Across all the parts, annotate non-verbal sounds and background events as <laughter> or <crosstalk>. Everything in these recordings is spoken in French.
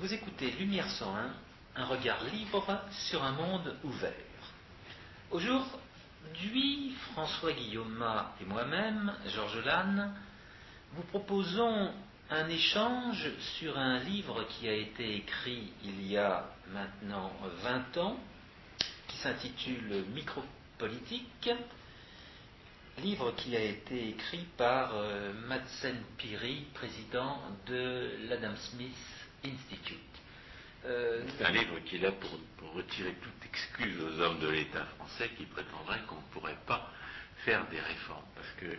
Vous écoutez Lumière 101, un regard libre sur un monde ouvert. Aujourd'hui, François Guillaume et moi-même, Georges Lannes, vous proposons un échange sur un livre qui a été écrit il y a maintenant 20 ans, qui s'intitule Micropolitique, livre qui a été écrit par euh, Madsen Piri, président de l'Adam Smith Institute. Euh, C'est un livre qui est là pour, retirer toute excuse aux hommes de l'État français qui prétendraient qu'on ne pourrait pas faire des réformes, parce qu'il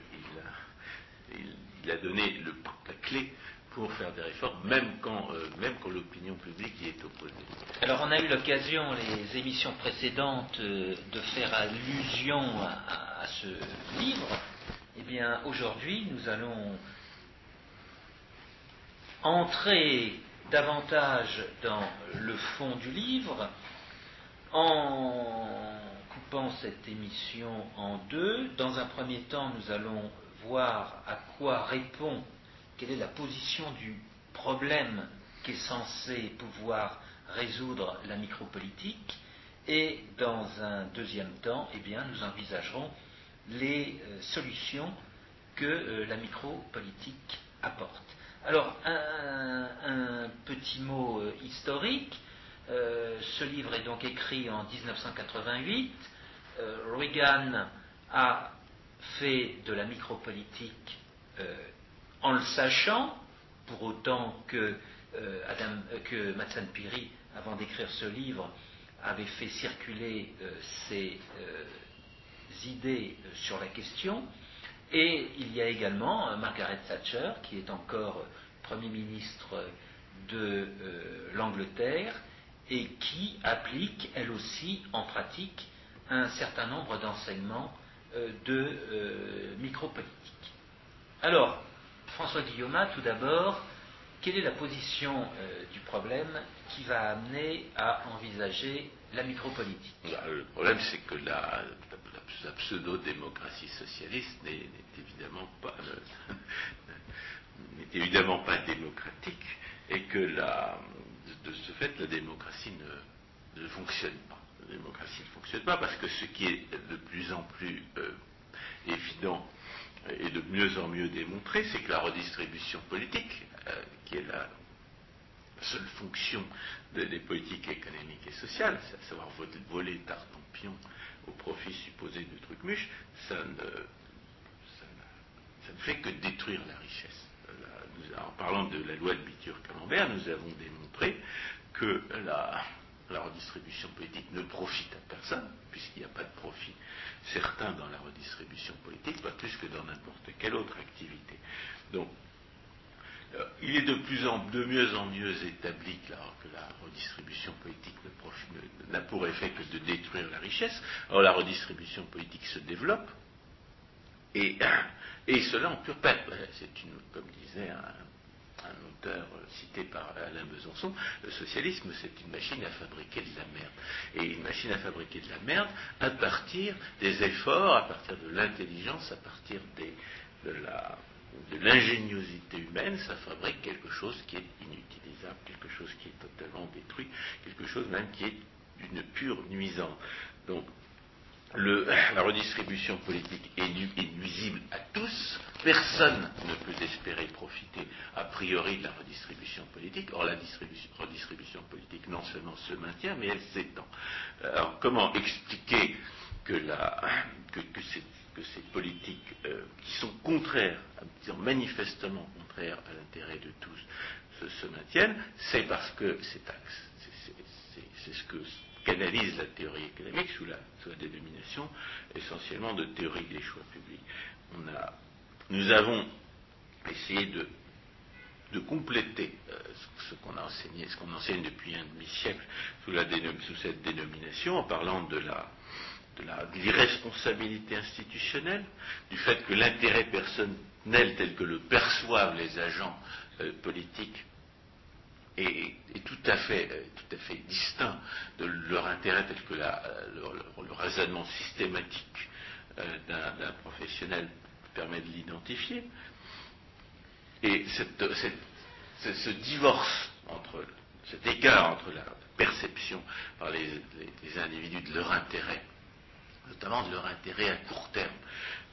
a, a donné le, la clé pour faire des réformes, même quand, euh, même quand l'opinion publique y est opposée. Alors on a eu l'occasion, les émissions précédentes, euh, de faire allusion à, ce livre. Eh bien, aujourd'hui, nous allons entrer davantage dans le fond du livre en coupant cette émission en deux. Dans un premier temps, nous allons voir à quoi répond quelle est la position du problème qui est censé pouvoir résoudre la micropolitique. Et dans un deuxième temps, eh bien, nous envisagerons les euh, solutions que euh, la micropolitique apporte. Alors, un, petit mot euh, historique. ce livre est donc écrit en 1988. Reagan a fait de la micropolitique en le sachant, pour autant que, euh, Adam, euh, que Matsan Piri, avant d'écrire ce livre, avait fait circuler euh, ses idées sur la question. Et il y a également Margaret Thatcher, qui est encore Premier ministre de l'Angleterre et qui applique, elle aussi, en pratique, un certain nombre d'enseignements de micropolitique. Alors, François Guillaume, tout d'abord, quelle est la position euh, du problème qui va amener à envisager la micropolitique? Bah, Le problème, c'est que la, pseudo-démocratie socialiste n'est évidemment pas euh, <laughs> n'est évidemment pas démocratique et que la, de, ce fait, la démocratie ne, fonctionne pas. La démocratie ne fonctionne pas parce que ce qui est de plus en plus euh, évident et de mieux en mieux démontré, c'est que la redistribution politique, euh, qui est la seule fonction des politiques économiques et sociales, c'est à savoir voler tartampion au profit supposé du truc muche, ça ne, ça ne, fait que détruire la richesse. en parlant de la loi de Bitur-Camembert, nous avons démontré que la, la redistribution politique ne profite à personne, puisqu'il n'y a pas de profit certain dans la redistribution politique, pas plus que dans n'importe quelle autre activité. Donc, il est de plus en de mieux en mieux établi que la, redistribution politique n'a pour effet que de détruire la richesse. Or, la redistribution politique se développe, et, <coughs> et cela en pure perte. C'est une, comme disait un, auteur euh, cité par Alain Besançon, le socialisme c'est une machine à fabriquer de la merde. Et une machine à fabriquer de la merde à partir des efforts, à partir de l'intelligence, à partir de l'ingéniosité humaine, ça fabrique quelque chose qui est inutilisable, quelque chose qui est totalement détruit, quelque chose même qui est d'une pure nuisance. Donc <coughs> la redistribution politique est, nuisible à tous, personne ne peut espérer profiter a priori de la redistribution politique. Or, la redistribution politique non seulement se maintient, mais elle s'étend. Alors, comment expliquer que, <coughs> ces, politiques euh, qui sont contraires, manifestement contraires à l'intérêt de tous, se, maintiennent C'est parce que c'est ce que qu'analyse la théorie économique sous la, dénomination essentiellement de théorie des choix publics. nous avons essayé de, compléter euh, ce, qu'on a enseigné, ce qu'on enseigne depuis un demi-siècle sous, sous, cette dénomination en parlant de la de l'irresponsabilité institutionnelle, du fait que l'intérêt personnel tel que le perçoivent les agents euh, politiques est, tout, à fait, euh, tout à fait distinct de leur intérêt tel que le, raisonnement systématique euh, d'un professionnel permet de l'identifier. Et ce divorce entre cet écart entre la perception par les, individus de leur intérêt, notamment de leur intérêt à court terme,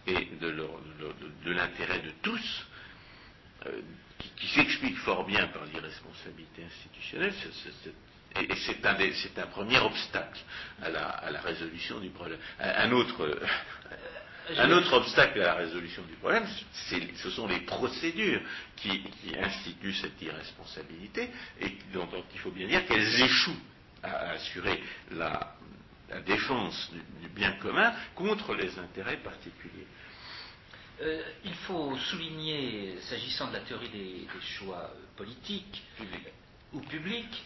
et de, l'intérêt de tous, euh, qui, s'explique fort bien par l'irresponsabilité institutionnelle, et c'est un, premier obstacle à la, résolution du problème. Un, autre, euh, un autre obstacle à la résolution du problème, ce sont les procédures qui, instituent cette irresponsabilité et dont, il faut bien dire qu'elles échouent à assurer la, défense du, bien commun contre les intérêts particuliers. Euh, il faut souligner, s'agissant de la théorie des, choix politiques ou publics,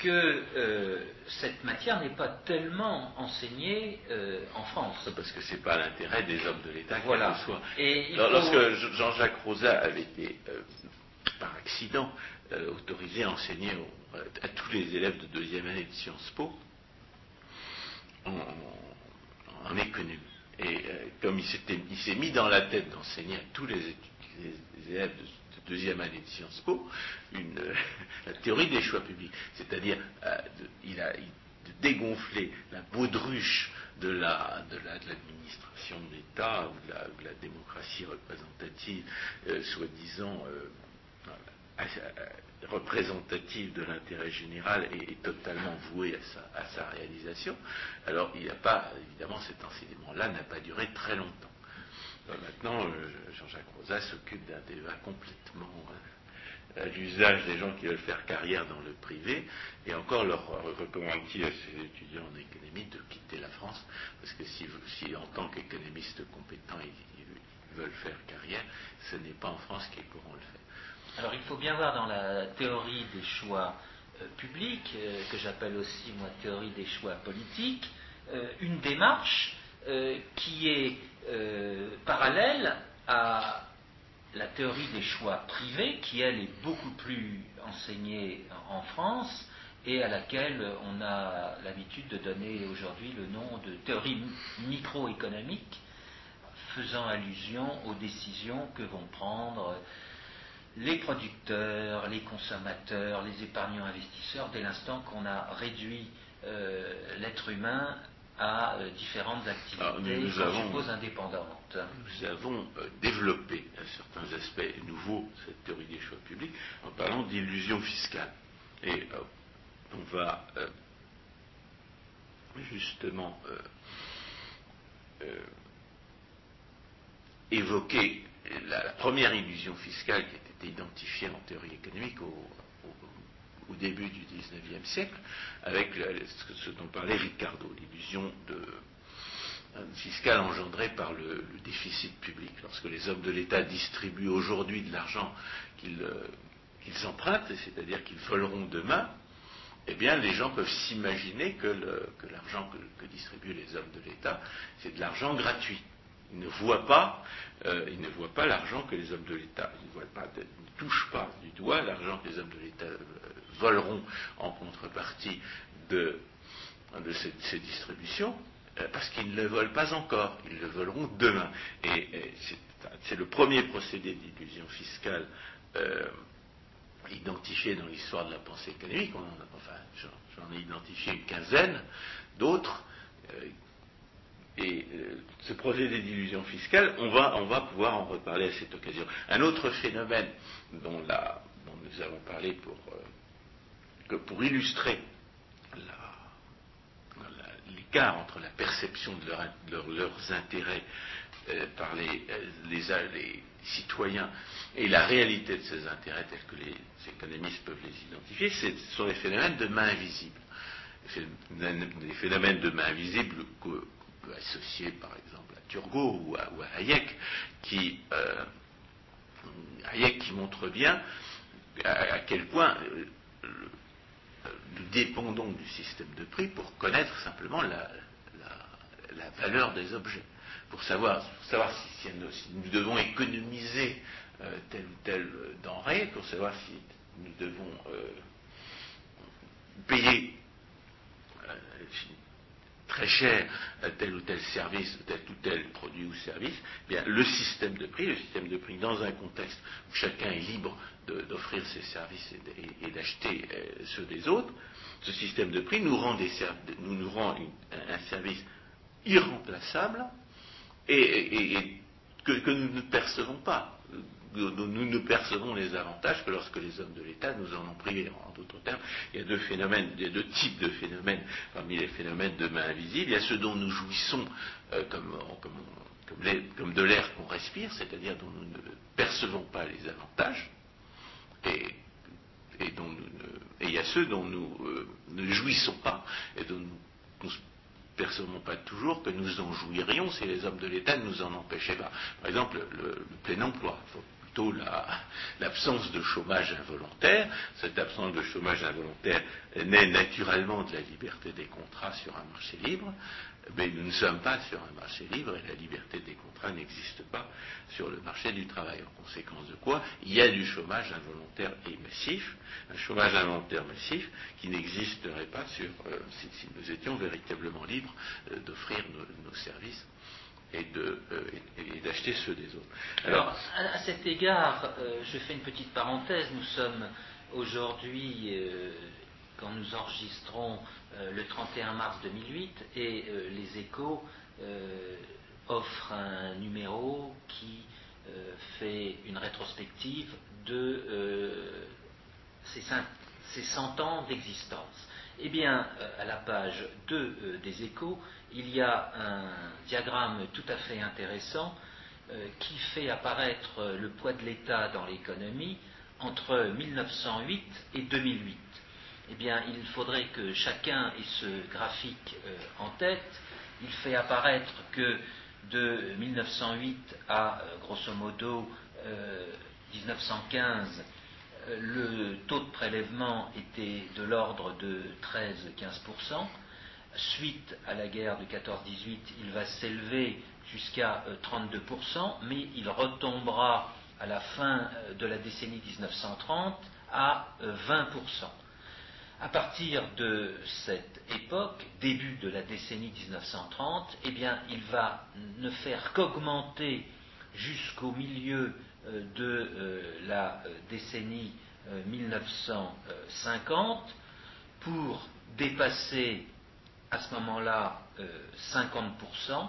que euh, cette matière n'est pas tellement enseignée euh, en France. Parce que ce n'est pas l'intérêt des hommes de l'État voilà. soit. Lorsque Jean-Jacques Rosa avait été, euh, par accident, autorisé à enseigner à tous les élèves de deuxième année de Sciences Po, en, économie. Et comme il s'est mis dans la tête d'enseigner à tous les, élèves de deuxième année de Sciences Po, euh, <laughs> la théorie des choix publics. C'est-à-dire, euh, il a dégonflé la baudruche de la, de l'administration de l'État ou de la, démocratie représentative, euh, soi-disant représentative de l'intérêt général et, totalement vouée à sa, réalisation. Alors, il n'y a pas, évidemment, cet enseignement-là n'a pas duré très longtemps. Maintenant, Jean-Jacques Rosa s'occupe d'un débat complètement à l'usage des gens qui veulent faire carrière dans le privé, et encore leur recommande-t-il à ses étudiants en économie de quitter la France, parce que si, en tant qu'économistes compétents ils, veulent faire carrière, ce n'est pas en France qu'ils pourront le faire. Alors il faut bien voir dans la théorie des choix euh, publics, euh, que j'appelle aussi moi théorie des choix politiques, euh, une démarche qui est parallèle à la théorie des choix privés, qui elle est beaucoup plus enseignée en France et à laquelle on a l'habitude de donner aujourd'hui le nom de théorie microéconomique, faisant allusion aux décisions que vont prendre les producteurs, les consommateurs, les épargnants investisseurs dès l'instant qu'on a réduit euh, l'être humain à euh, différentes activités Alors, nous, avons, indépendantes. Nous avons euh, développé à certains aspects nouveaux cette théorie des choix publics en parlant d'illusion fiscale. Et on va justement évoquer la, première illusion fiscale qui a été identifiée en théorie économique au, au début du XIXe siècle, avec ce dont parlait Ricardo, l'illusion euh, fiscale engendrée par le, déficit public. Lorsque les hommes de l'État distribuent aujourd'hui de l'argent qu'ils euh, empruntent, c'est-à-dire qu'ils voleront demain, eh bien, les gens peuvent s'imaginer que l'argent que, distribuent les hommes de l'État, c'est de l'argent gratuit. Ils ne voient pas, euh, ils ne voient pas l'argent que les hommes de l'État, ils ne, touchent pas du doigt l'argent que les hommes de l'État voleront en contrepartie de, ces, distributions, euh, parce qu'ils ne le volent pas encore, ils le voleront demain. Et, c'est le premier procédé d'illusion fiscale euh, identifié dans l'histoire de la pensée économique. enfin, j'en ai identifié une quinzaine d'autres. Euh, et ce procédé d'illusion fiscale, on va, on va pouvoir en reparler à cette occasion. Un autre phénomène dont, nous avons parlé pour que pour illustrer l'écart entre la perception de, leurs intérêts euh, par euh, les, citoyens et la réalité de ces intérêts tels que les économistes peuvent les identifier, ce sont les phénomènes de main invisible. Les phénomènes de main invisible peut associer par exemple à Turgot ou à, Hayek, qui, euh, Hayek qui montre bien à, quel point nous dépendons du système de prix pour connaître simplement la, valeur des objets, pour savoir, savoir si, nous devons économiser euh, telle ou telle denrée, pour savoir si nous devons euh, payer euh, très cher tel ou tel service, tel ou tel produit ou service, eh bien, le système de prix, le système de prix dans un contexte où chacun est libre d'offrir ses services et, d'acheter euh, ceux des autres, ce système de prix nous, rend un service irremplaçable et, que, nous ne percevons pas. Nous, ne percevons les avantages que lorsque les hommes de l'État nous en ont privé. En d'autres termes, il y a deux phénomènes, il y a deux types de phénomènes parmi les phénomènes de main invisible. Il y a ceux dont nous jouissons euh, comme, de l'air qu'on respire, c'est-à-dire dont nous ne percevons pas les avantages, et, et, dont il y a ceux dont nous euh, ne jouissons pas et dont nous ne percevons pas toujours que nous en jouirions si les hommes de l'État ne nous en empêchaient pas. Par exemple, le, plein emploi. Plutôt l'absence de chômage involontaire. Cette absence de chômage involontaire naît naturellement de la liberté des contrats sur un marché libre mais nous ne sommes pas sur un marché libre et la liberté des contrats n'existe pas sur le marché du travail. En conséquence de quoi, il y a du chômage involontaire et massif, un chômage involontaire massif qui n'existerait pas euh, si, nous étions véritablement libres euh, d'offrir nos, services et, de, euh, d'acheter ceux des autres. Alors, à, cet égard, je fais une petite parenthèse. Nous sommes aujourd'hui, quand nous enregistrons euh, le 31 mars 2008 et euh, les échos euh, offrent un numéro qui fait une rétrospective de ces, 100 ans d'existence. Eh bien, à la page 2 des échos, il y a un diagramme tout à fait intéressant qui fait apparaître le poids de l'État dans l'économie entre 1908 et 2008 eh bien, il faudrait que chacun ait ce graphique euh, en tête. Il fait apparaître que de 1908 à, euh, grosso modo, 1915, euh, le taux de prélèvement était de l'ordre de 13-15%. Suite à la guerre de 14-18, il va s'élever jusqu'à 32%, mais il retombera à la fin de la décennie 1930 à 20%. À partir de cette époque, début de la décennie 1930, eh bien, il va ne faire qu'augmenter jusqu'au milieu euh, de euh, la euh, décennie 1950 pour dépasser à ce moment-là 50%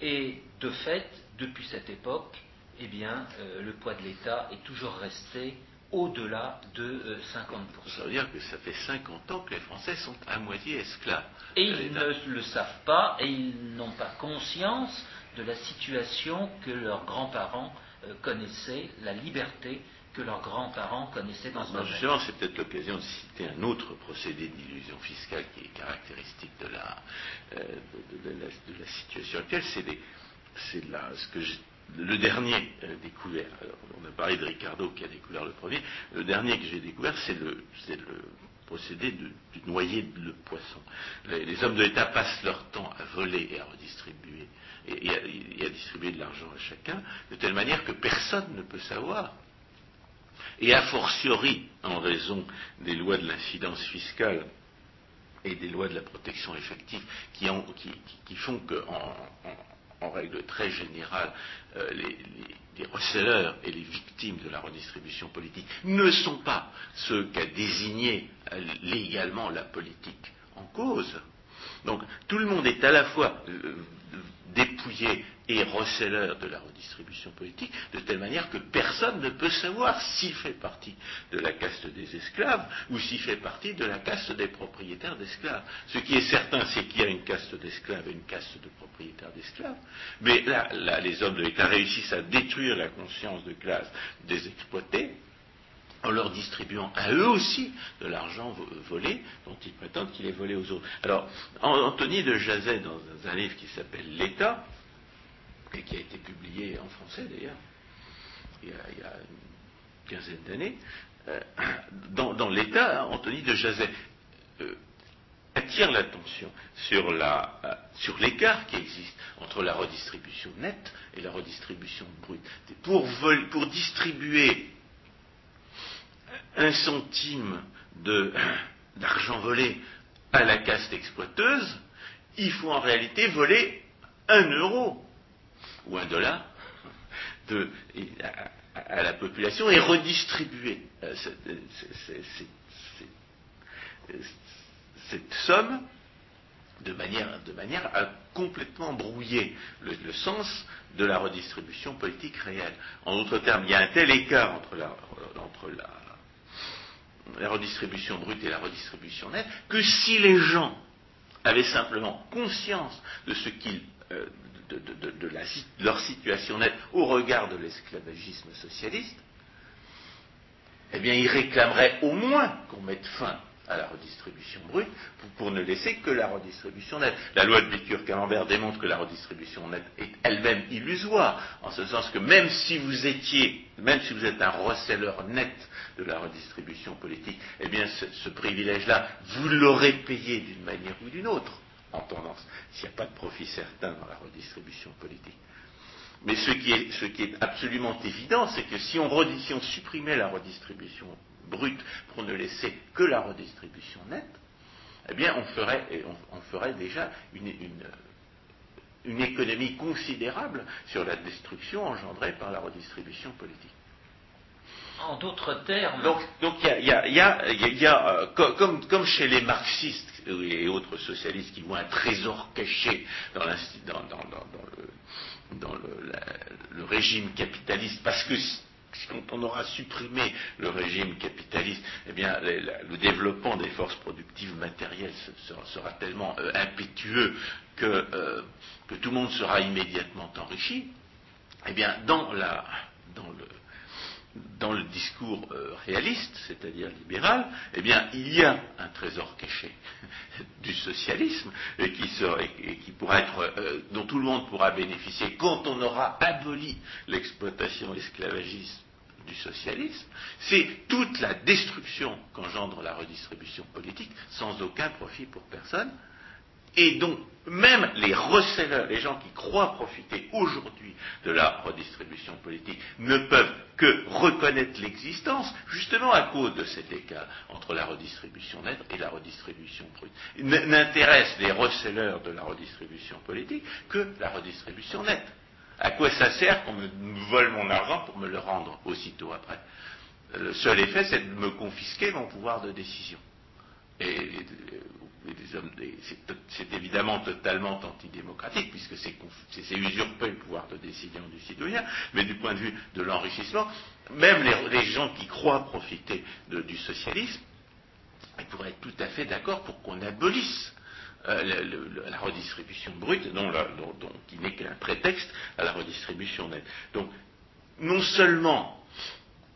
et de fait, depuis cette époque, eh bien, le poids de l'État est toujours resté au-delà de 50%. Euh, ça veut dire que ça fait 50 ans que les Français sont à moitié esclaves. Et ils ne le savent pas et ils n'ont pas conscience de la situation que leurs grands-parents euh, connaissaient, la liberté que leurs grands-parents connaissaient dans ce moment. Justement, c'est peut-être l'occasion de citer un autre procédé d'illusion fiscale qui est caractéristique de la, euh, de, la, situation actuelle. C'est ce que je le dernier euh, découvert, on a parlé de Ricardo qui a découvert le premier, le dernier que j'ai découvert, c'est le, procédé du noyer de poisson. Les, hommes de l'État passent leur temps à voler et à redistribuer, et, à, distribuer de l'argent à chacun, de telle manière que personne ne peut savoir. Et a fortiori, en raison des lois de l'incidence fiscale et des lois de la protection effective qui, font qu'en en règle très générale, euh, les, les, receleurs et les victimes de la redistribution politique ne sont pas ceux qu'a désigné euh, légalement la politique en cause. Donc tout le monde est à la fois euh, dépouillé et receleur de la redistribution politique, de telle manière que personne ne peut savoir s'il fait partie de la caste des esclaves ou s'il fait partie de la caste des propriétaires d'esclaves. Ce qui est certain, c'est qu'il y a une caste d'esclaves et une caste de propriétaires d'esclaves, mais là, là, les hommes de l'État réussissent à détruire la conscience de classe des exploités, en leur distribuant à eux aussi de l'argent volé dont ils prétendent qu'il est volé aux autres. Alors, Anthony de Jazet, dans un livre qui s'appelle L'État, et qui a été publié en français d'ailleurs, il, y a une quinzaine d'années, euh, dans, l'État, Anthony de Jazet euh, attire l'attention euh, sur l'écart qui existe entre la redistribution nette et la redistribution brute. Pour distribuer un centime <coughs> d'argent volé à la caste exploiteuse, il faut en réalité voler un euro ou un dollar à, la population et redistribuer euh, cette, somme de manière, à complètement brouiller le, sens de la redistribution politique réelle. En d'autres termes, il y a un tel écart entre la, la redistribution brute et la redistribution nette que si les gens avaient simplement conscience de ce qu'ils euh, de, leur situation nette au regard de l'esclavagisme socialiste, eh bien, ils réclameraient au moins qu'on mette fin à la redistribution brute pour, ne laisser que la redistribution nette. La loi de Bitur-Camembert démontre que la redistribution nette est elle-même illusoire, en ce sens que même si vous étiez, même si vous êtes un receleur net de la redistribution politique, eh bien ce privilège-là, vous l'aurez payé d'une manière ou d'une autre en tendance, s'il n'y a pas de profit certain dans la redistribution politique. Mais ce qui est, absolument évident, c'est que si on, si on, supprimait la redistribution brute pour ne laisser que la redistribution nette, eh bien on ferait, on, ferait déjà une, une économie considérable sur la destruction engendrée par la redistribution politique. En d'autres termes. Donc, il y a, comme, chez les marxistes et autres socialistes qui voient un trésor caché dans, le, régime capitaliste, parce que quand on aura supprimé le régime capitaliste, eh le, développement des forces productives matérielles sera, tellement euh, impétueux euh, que, tout le monde sera immédiatement enrichi. Eh bien, dans, la, dans le discours euh, réaliste, c'est-à-dire libéral, eh bien, il y a un trésor caché <laughs> du socialisme et qui, qui pourra être, euh, dont tout le monde pourra bénéficier quand on aura aboli l'exploitation esclavagiste du socialisme, c'est toute la destruction qu'engendre la redistribution politique sans aucun profit pour personne, et donc, même les receleurs, les gens qui croient profiter aujourd'hui de la redistribution politique, ne peuvent que reconnaître l'existence, justement à cause de cet écart entre la redistribution nette et la redistribution brute. N'intéresse les receleurs de la redistribution politique que la redistribution nette. À quoi ça sert qu'on me vole mon argent pour me le rendre aussitôt après? Le seul effet, c'est de me confisquer mon pouvoir de décision. Et c'est évidemment totalement antidémocratique, puisque c'est usurper le pouvoir de décision du citoyen, mais du point de vue de l'enrichissement, même les, gens qui croient profiter du socialisme, pourraient être tout à fait d'accord pour qu'on abolisse euh, la redistribution brute, qui n'est qu'un prétexte à la redistribution nette. Donc, non seulement,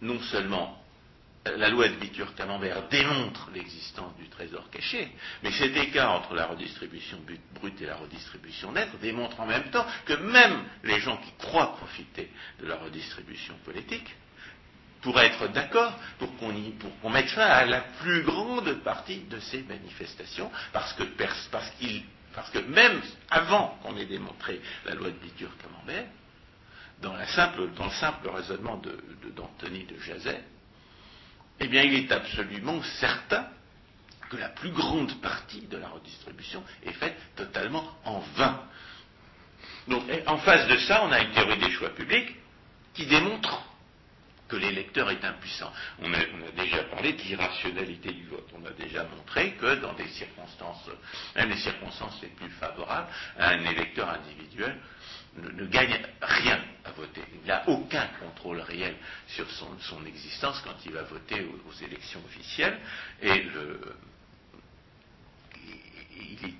non seulement la loi de Bitur-Camembert démontre l'existence du trésor caché, mais cet écart entre la redistribution brute et la redistribution nette démontre en même temps que même les gens qui croient profiter de la redistribution politique pourraient être d'accord pour qu'on mette fin à la plus grande partie de ces manifestations, parce que, même avant qu'on ait démontré la loi de Bitur-Camembert, dans, le simple raisonnement d'Anthony de, de Jazet, eh bien il est absolument certain que la plus grande partie de la redistribution est faite totalement en vain. Donc en face de ça, on a une théorie des choix publics qui démontre que l'électeur est impuissant. On a, déjà parlé d'irrationalité du vote. On a déjà montré que dans des circonstances, même les circonstances les plus favorables, un électeur individuel ne, gagne rien à voter. Il n'a aucun contrôle réel sur son, existence quand il va voter aux, élections officielles. Et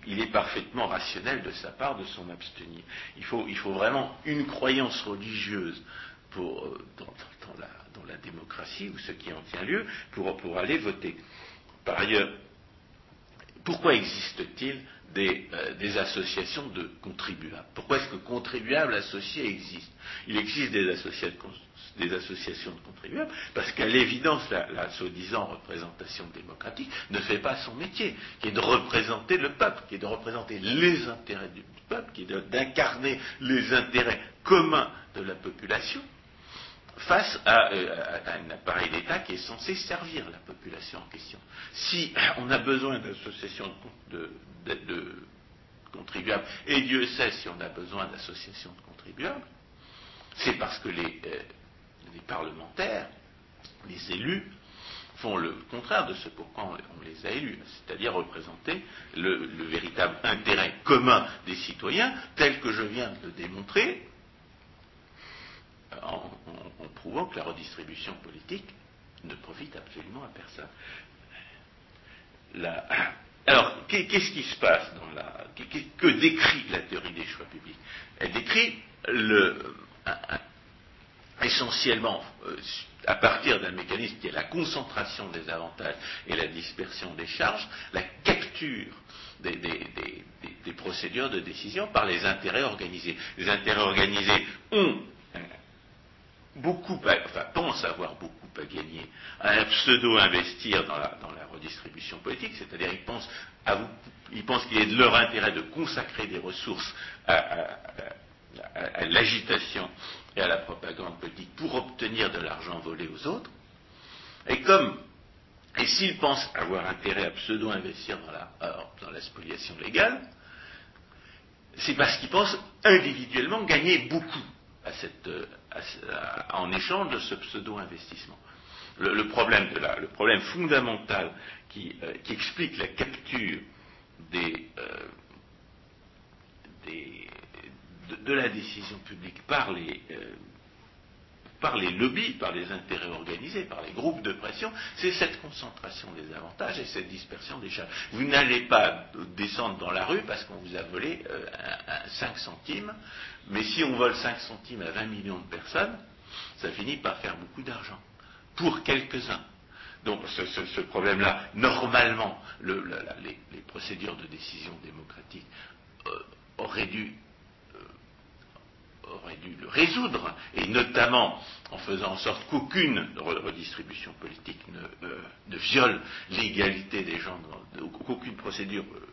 il, est, parfaitement rationnel de sa part de s'en abstenir. Il faut, vraiment une croyance religieuse euh, dans, la, démocratie ou ce qui en tient lieu pour aller voter. Par ailleurs, pourquoi existe-t-il euh, des, associations de contribuables. Pourquoi est-ce que contribuables associés existent? Il existe des, associations de contribuables parce qu'à l'évidence, la, soi-disant représentation démocratique ne fait pas son métier, qui est de représenter le peuple, qui est de représenter les intérêts du peuple, qui est d'incarner les intérêts communs de la population face euh, à, un appareil d'État qui est censé servir la population en question. Si <clears throat> on a besoin d'associations de, contribuables, et Dieu sait si on a besoin d'associations de contribuables, c'est parce que les, euh, les, parlementaires, les élus, font le contraire de ce pourquoi on, les a élus, c'est-à-dire représenter le, véritable intérêt commun des citoyens, tel que je viens de le démontrer, en, prouvant que la redistribution politique ne profite absolument à personne. alors, qu'est-ce qui se passe dans la. Que, décrit la théorie des choix publics? Elle décrit le, essentiellement, euh, à partir d'un mécanisme qui est la concentration des avantages et la dispersion des charges, la capture des procédures de décision par les intérêts organisés. Les intérêts organisés ont beaucoup, enfin, pensent avoir beaucoup à gagner à pseudo-investir dans la, redistribution politique, c'est-à-dire ils pensent, qu'il est de leur intérêt de consacrer des ressources à, l'agitation et à la propagande politique pour obtenir de l'argent volé aux autres. Et comme, et s'ils pensent avoir intérêt à pseudo-investir dans la, dans la spoliation légale, c'est parce qu'ils pensent individuellement gagner beaucoup à cette, en échange de ce pseudo-investissement. Le, problème le, problème fondamental qui, euh, explique la capture des, euh, de, la décision publique par les, euh, par les lobbies, par les intérêts organisés, par les groupes de pression, c'est cette concentration des avantages et cette dispersion des charges. Vous n'allez pas descendre dans la rue parce qu'on vous a volé 5 centimes, mais si on vole 5 centimes à 20 millions de personnes, ça finit par faire beaucoup d'argent, pour quelques-uns. Donc ce, problème-là, normalement, les, procédures de décision démocratique euh, auraient dû aurait dû le résoudre, et notamment en faisant en sorte qu'aucune redistribution politique ne, viole l'égalité des gens, qu'aucune procédure, euh,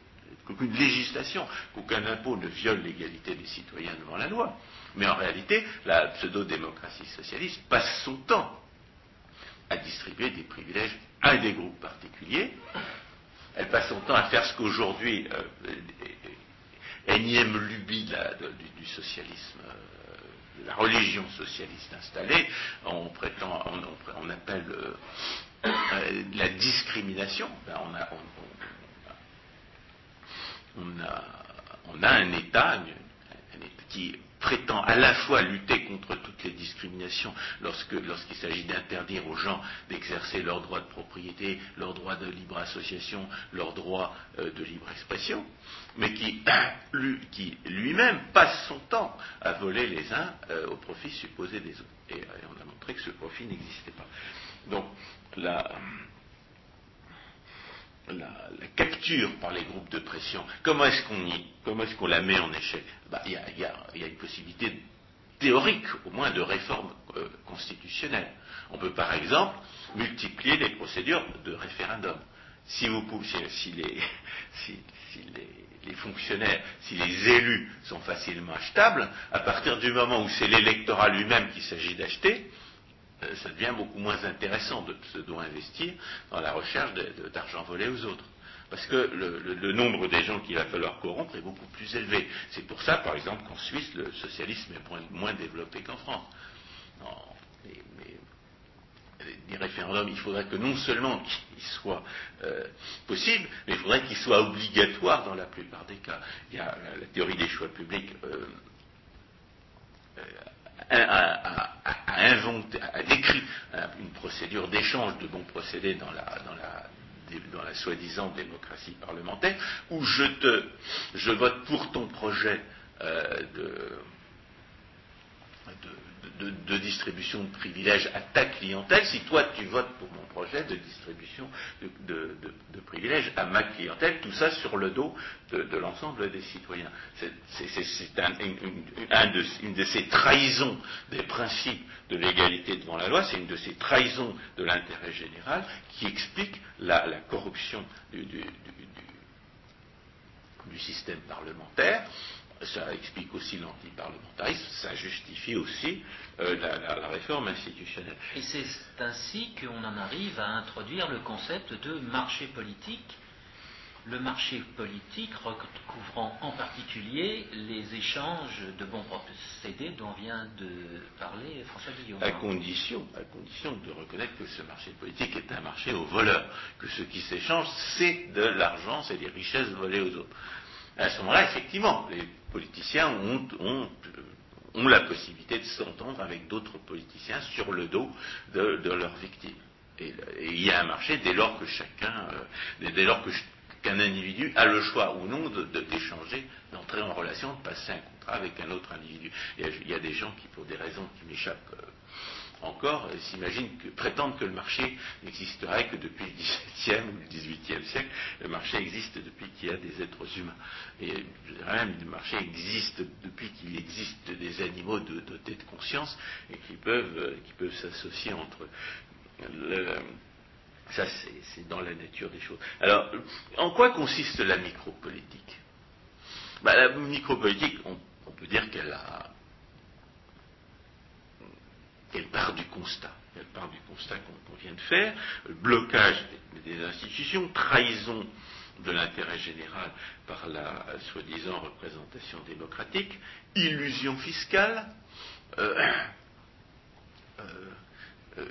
qu'aucune législation, qu'aucun impôt ne viole l'égalité des citoyens devant la loi. Mais en réalité, la pseudo-démocratie socialiste passe son temps à distribuer des privilèges à des groupes particuliers. Elle passe son temps à faire ce qu'aujourd'hui euh, énième lubie du, socialisme, euh, de la religion socialiste installée, on prétend, on, appelle euh, euh, la discrimination. Ben, on, a, on, un État qui prétend à la fois lutter contre toutes les discriminations lorsqu'il s'agit d'interdire aux gens d'exercer leur droit de propriété, leur droit de libre association, leur droit de libre expression, mais <clears throat> qui, lui-même passe son temps à voler les uns euh, au profit supposé des autres. Et, et, on a montré que ce profit n'existait pas. Donc, la, capture par les groupes de pression, comment est-ce qu'on comment est-ce qu'on la met en échec? Bah, Il y, a, une possibilité théorique, au moins, de réforme euh, constitutionnelle. On peut, par exemple, multiplier les procédures de référendum. Si, vous, si, les, <laughs> si, les, fonctionnaires, si les élus sont facilement achetables, à partir du moment où c'est l'électorat lui-même qu'il s'agit d'acheter, euh, ça devient beaucoup moins intéressant de pseudo-investir dans la recherche d'argent volé aux autres. Parce que le, nombre des gens qu'il va falloir corrompre est beaucoup plus élevé. C'est pour ça, par exemple, qu'en Suisse, le socialisme est moins, développé qu'en France. Les référendums, il faudrait que non seulement qu'ils soient euh, possibles, mais il faudrait qu'ils soient obligatoires dans la plupart des cas. Il y a la, théorie des choix publics euh, a décrit une procédure d'échange de bons procédés dans la, dans la, dans la soi-disant démocratie parlementaire, où je te, je vote pour ton projet euh, de, de distribution de privilèges à ta clientèle si toi tu votes pour mon projet de distribution de, privilèges à ma clientèle, tout ça sur le dos de, l'ensemble des citoyens. C'est une, de, ces trahisons des principes de l'égalité devant la loi, c'est une de ces trahisons de l'intérêt général qui explique la, corruption du système parlementaire ça explique aussi l'antiparlementarisme, ça justifie aussi euh, la, réforme institutionnelle. Et c'est ainsi qu'on en arrive à introduire le concept de marché politique le marché politique recouvrant en particulier les échanges de bons procédés dont vient de parler François Guillaume. À condition, à condition de reconnaître que ce marché politique est un marché aux voleurs, que ce qui s'échange, c'est de l'argent, c'est des richesses volées aux autres. À ce moment-là, effectivement, les politiciens ont, la possibilité de s'entendre avec d'autres politiciens sur le dos de, leurs victimes. Et, il y a un marché dès lors que chacun, euh, dès lors qu'un individu a le choix ou non d'échanger, d'entrer en relation, de passer un contrat avec un autre individu. Il y a, des gens qui, pour des raisons qui m'échappent euh, encore, euh, s'imaginent que, prétendent que le marché n'existerait que depuis le XVIIe ou le XVIIIe siècle. Le marché existe depuis qu'il y a des êtres humains. Et dirais même, le marché existe depuis qu'il existe des animaux dotés de, conscience et qui peuvent, euh, qui peuvent s'associer entre le, ça, c'est dans la nature des choses. Alors, en quoi consiste la micropolitique? Bah, La micropolitique, on, on, peut dire qu'elle a, qu'elle part du constat. Elle part du constat qu'on vient de faire, blocage des, institutions, trahison de l'intérêt général par la soi-disant représentation démocratique, illusion fiscale, euh, euh, euh,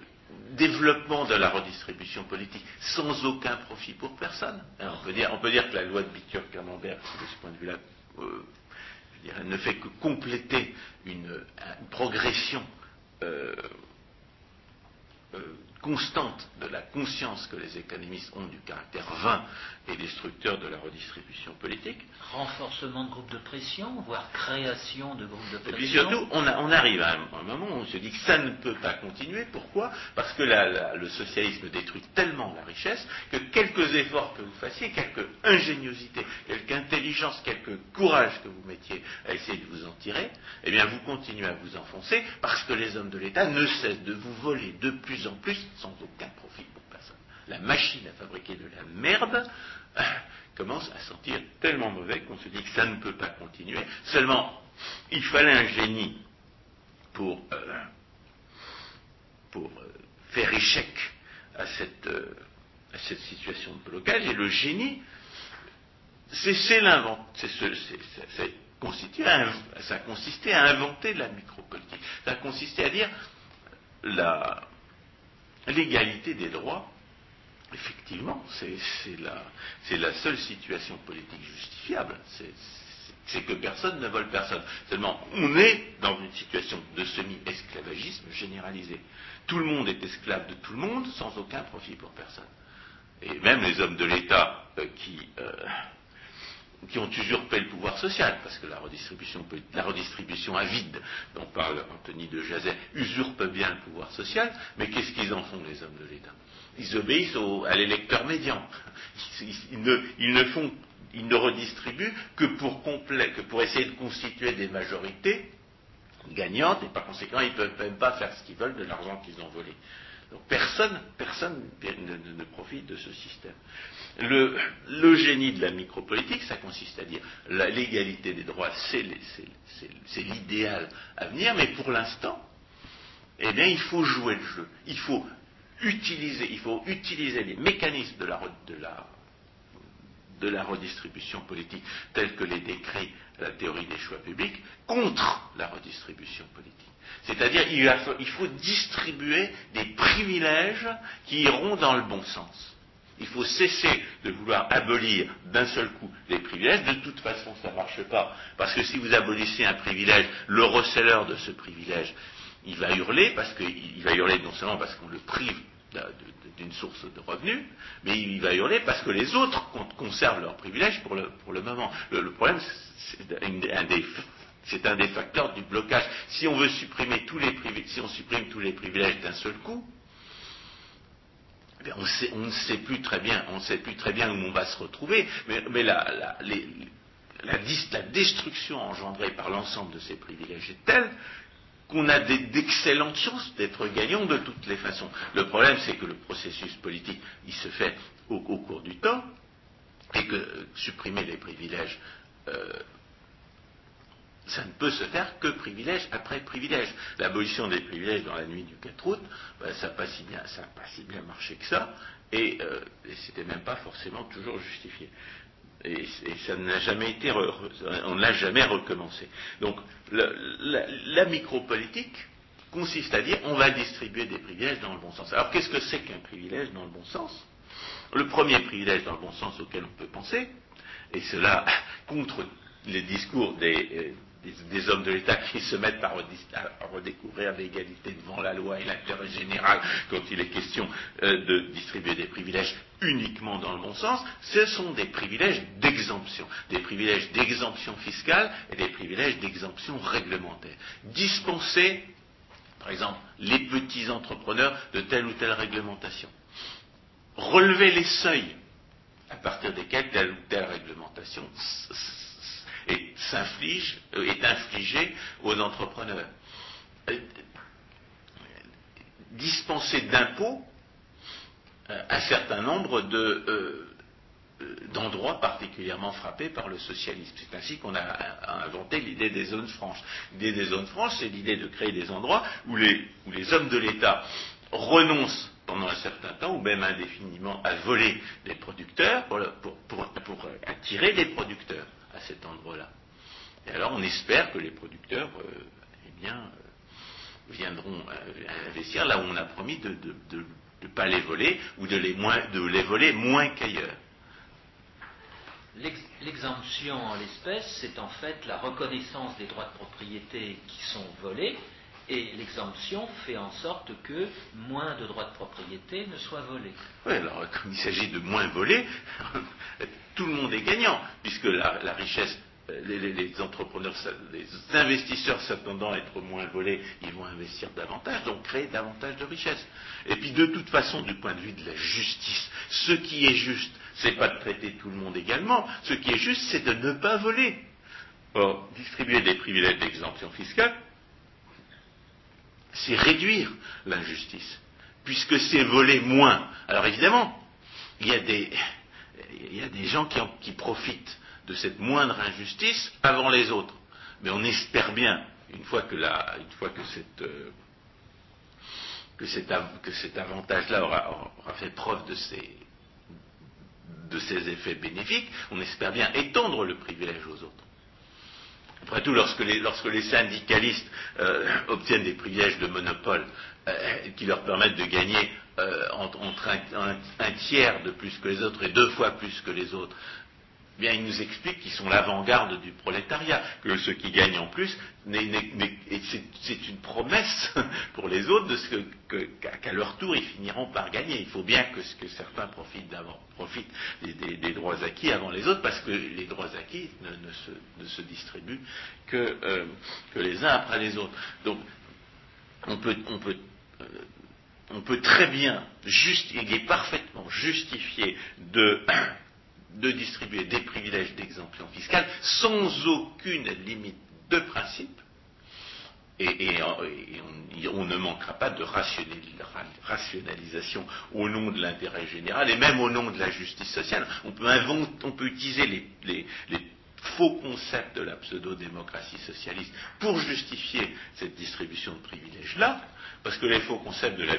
développement de la redistribution politique sans aucun profit pour personne. Hein, on, peut dire, que la loi de Bitur-Camembert, de ce point de vue-là, ne fait que compléter une, progression euh, euh, constante de la conscience que les économistes ont du caractère vain et destructeur de la redistribution politique. Renforcement de groupes de pression, voire création de groupes de pression. Et puis surtout, on, arrive à un, moment où on se dit que ça ne peut pas continuer. Pourquoi? Parce que le socialisme détruit tellement la richesse que quelques efforts que vous fassiez, quelque ingéniosité, quelque intelligence, quelque courage que vous mettiez à essayer de vous en tirer, eh bien vous continuez à vous enfoncer parce que les hommes de l'État ne cessent de vous voler de plus en plus sans aucun profit pour personne. La machine à fabriquer de la merde euh, commence à sentir tellement mauvais qu'on se dit que ça ne peut pas continuer. Seulement, il fallait un génie pour, euh, pour euh, faire échec à cette, à cette situation de blocage. Et le génie, c'est ça a consisté à inventer la micropolitique. Ça a consisté à dire la, l'égalité des droits, effectivement, c'est la, seule situation politique justifiable. C'est que personne ne vole personne. Seulement, on est dans une situation de semi-esclavagisme généralisé. Tout le monde est esclave de tout le monde sans aucun profit pour personne. Et même les hommes de l'État euh, qui, euh, qui ont usurpé le pouvoir social, parce que la redistribution, la redistribution avide dont parle Anthony de Jazet usurpe bien le pouvoir social, mais qu'est-ce qu'ils en font les hommes de l'État? Ils obéissent à l'électeur médian. Ils, ne, redistribuent que pour, complet, que pour essayer de constituer des majorités gagnantes, et par conséquent, ils ne peuvent même pas faire ce qu'ils veulent de l'argent qu'ils ont volé. Donc personne, personne ne, profite de ce système. Le, génie de la micropolitique, ça consiste à dire l'égalité des droits, c'est l'idéal à venir, mais pour l'instant, eh bien, il faut jouer le jeu. Il faut utiliser, il les mécanismes de la, redistribution politique, tels que les décrit la théorie des choix publics, contre la redistribution politique. C'est-à-dire il faut distribuer des privilèges qui iront dans le bon sens. Il faut cesser de vouloir abolir d'un seul coup les privilèges. De toute façon, ça ne marche pas. Parce que si vous abolissez un privilège, le receleur de ce privilège, il va hurler, parce qu'il va hurler non seulement parce qu'on le prive d'une source de revenus, mais il va hurler parce que les autres conservent leurs privilèges pour le, moment. Le, problème, c'est un des c'est un des facteurs du blocage. Si on veut supprimer tous les privilèges, si on supprime tous les privilèges d'un seul coup, eh on, ne sait plus très bien, on sait plus très bien où on va se retrouver, mais, la, destruction engendrée par l'ensemble de ces privilèges est telle qu'on a d'excellentes chances d'être gagnant de toutes les façons. Le problème, c'est que le processus politique, il se fait au, cours du temps, et que supprimer les privilèges euh, ça ne peut se faire que privilège après privilège. L'abolition des privilèges dans la nuit du 4 août, ben, ça n'a pas, si bien, pas si bien marché que ça, et, euh, et c'était même pas forcément toujours justifié. Et, ça n'a jamais été, on ne l'a jamais recommencé. Donc, la, la micropolitique consiste à dire on va distribuer des privilèges dans le bon sens. Alors, qu'est-ce que c'est qu'un privilège dans le bon sens? Le premier privilège dans le bon sens auquel on peut penser, et cela <laughs> contre les discours des, des, hommes de l'État qui se mettent à, redécouvrir l'égalité devant la loi et l'intérêt général quand il est question euh, de distribuer des privilèges uniquement dans le bon sens, ce sont des privilèges d'exemption, des privilèges d'exemption fiscale et des privilèges d'exemption réglementaire. Dispenser, par exemple, les petits entrepreneurs de telle ou telle réglementation. Relever les seuils à partir desquels telle ou telle réglementation euh, est infligé aux entrepreneurs. Euh, dispenser d'impôts euh, un certain nombre d'endroits particulièrement frappés par le socialisme. C'est ainsi qu'on a inventé l'idée des zones franches. L'idée des zones franches, c'est l'idée de créer des endroits où les, hommes de l'État renoncent pendant un certain temps, ou même indéfiniment, à voler des producteurs pour attirer des producteurs à cet endroit-là. Et alors on espère que les producteurs euh, eh euh, viendront euh, investir là où on a promis de ne pas les voler ou de les voler moins qu'ailleurs. L'exemption en l'espèce, c'est en fait la reconnaissance des droits de propriété qui sont volés, et l'exemption fait en sorte que moins de droits de propriété ne soient volés. Oui, alors comme il s'agit de moins voler, <laughs> tout le monde est gagnant, puisque la, richesse, euh, les, entrepreneurs, les investisseurs s'attendant à être moins volés, ils vont investir davantage, donc créer davantage de richesses. Et puis de toute façon, du point de vue de la justice, ce qui est juste, c'est pas de traiter tout le monde également, ce qui est juste, c'est de ne pas voler. Or, distribuer des privilèges d'exemption fiscale, c'est réduire l'injustice, puisque c'est voler moins. Alors évidemment, il y a des, gens qui, profitent de cette moindre injustice avant les autres. Mais on espère bien, une fois que, cet avantage-là aura, fait preuve de ses effets bénéfiques, on espère bien étendre le privilège aux autres. Après tout, lorsque les, syndicalistes euh, obtiennent des privilèges de monopole euh, qui leur permettent de gagner euh, entre, un, tiers de plus que les autres et deux fois plus que les autres, bien, ils nous expliquent qu'ils sont l'avant-garde du prolétariat, que ceux qui gagnent en plus, c'est une promesse <laughs> pour les autres qu'à leur tour, ils finiront par gagner. Il faut bien que, certains profitent, des, droits acquis avant les autres, parce que les droits acquis ne, se, distribuent euh, que, les uns après les autres. Donc, on peut, euh, très bien, il est parfaitement justifié de, de distribuer des privilèges d'exemption fiscale sans aucune limite de principe, et, on, ne manquera pas de rationalisation au nom de l'intérêt général et même au nom de la justice sociale. On peut, utiliser les, faux concepts de la pseudo-démocratie socialiste pour justifier cette distribution de privilèges-là, parce que les faux concepts de la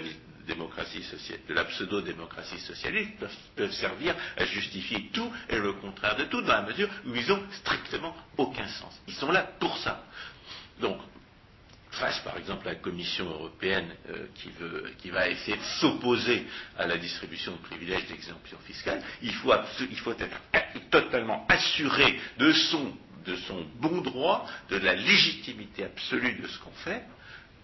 de la pseudo-démocratie socialiste peuvent, servir à justifier tout et le contraire de tout, dans la mesure où ils n'ont strictement aucun sens. Ils sont là pour ça. Donc, face par exemple à la Commission européenne euh, qui, va essayer de s'opposer à la distribution de privilèges d'exemption fiscale, il faut, être totalement assuré de son bon droit, de la légitimité absolue de ce qu'on fait,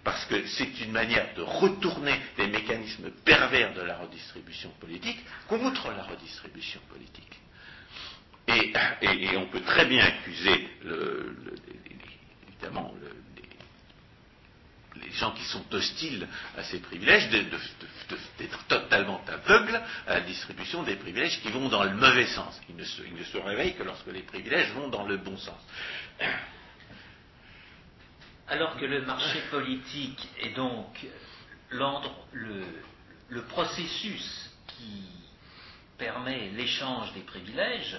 parce que c'est une manière de retourner les mécanismes pervers de la redistribution politique contre la redistribution politique. Et, on peut très bien accuser évidemment les, gens qui sont hostiles à ces privilèges d'être totalement aveugles à la distribution des privilèges qui vont dans le mauvais sens. Ils ne ils ne se réveillent que lorsque les privilèges vont dans le bon sens alors que le marché politique est donc le, le processus qui permet l'échange des privilèges,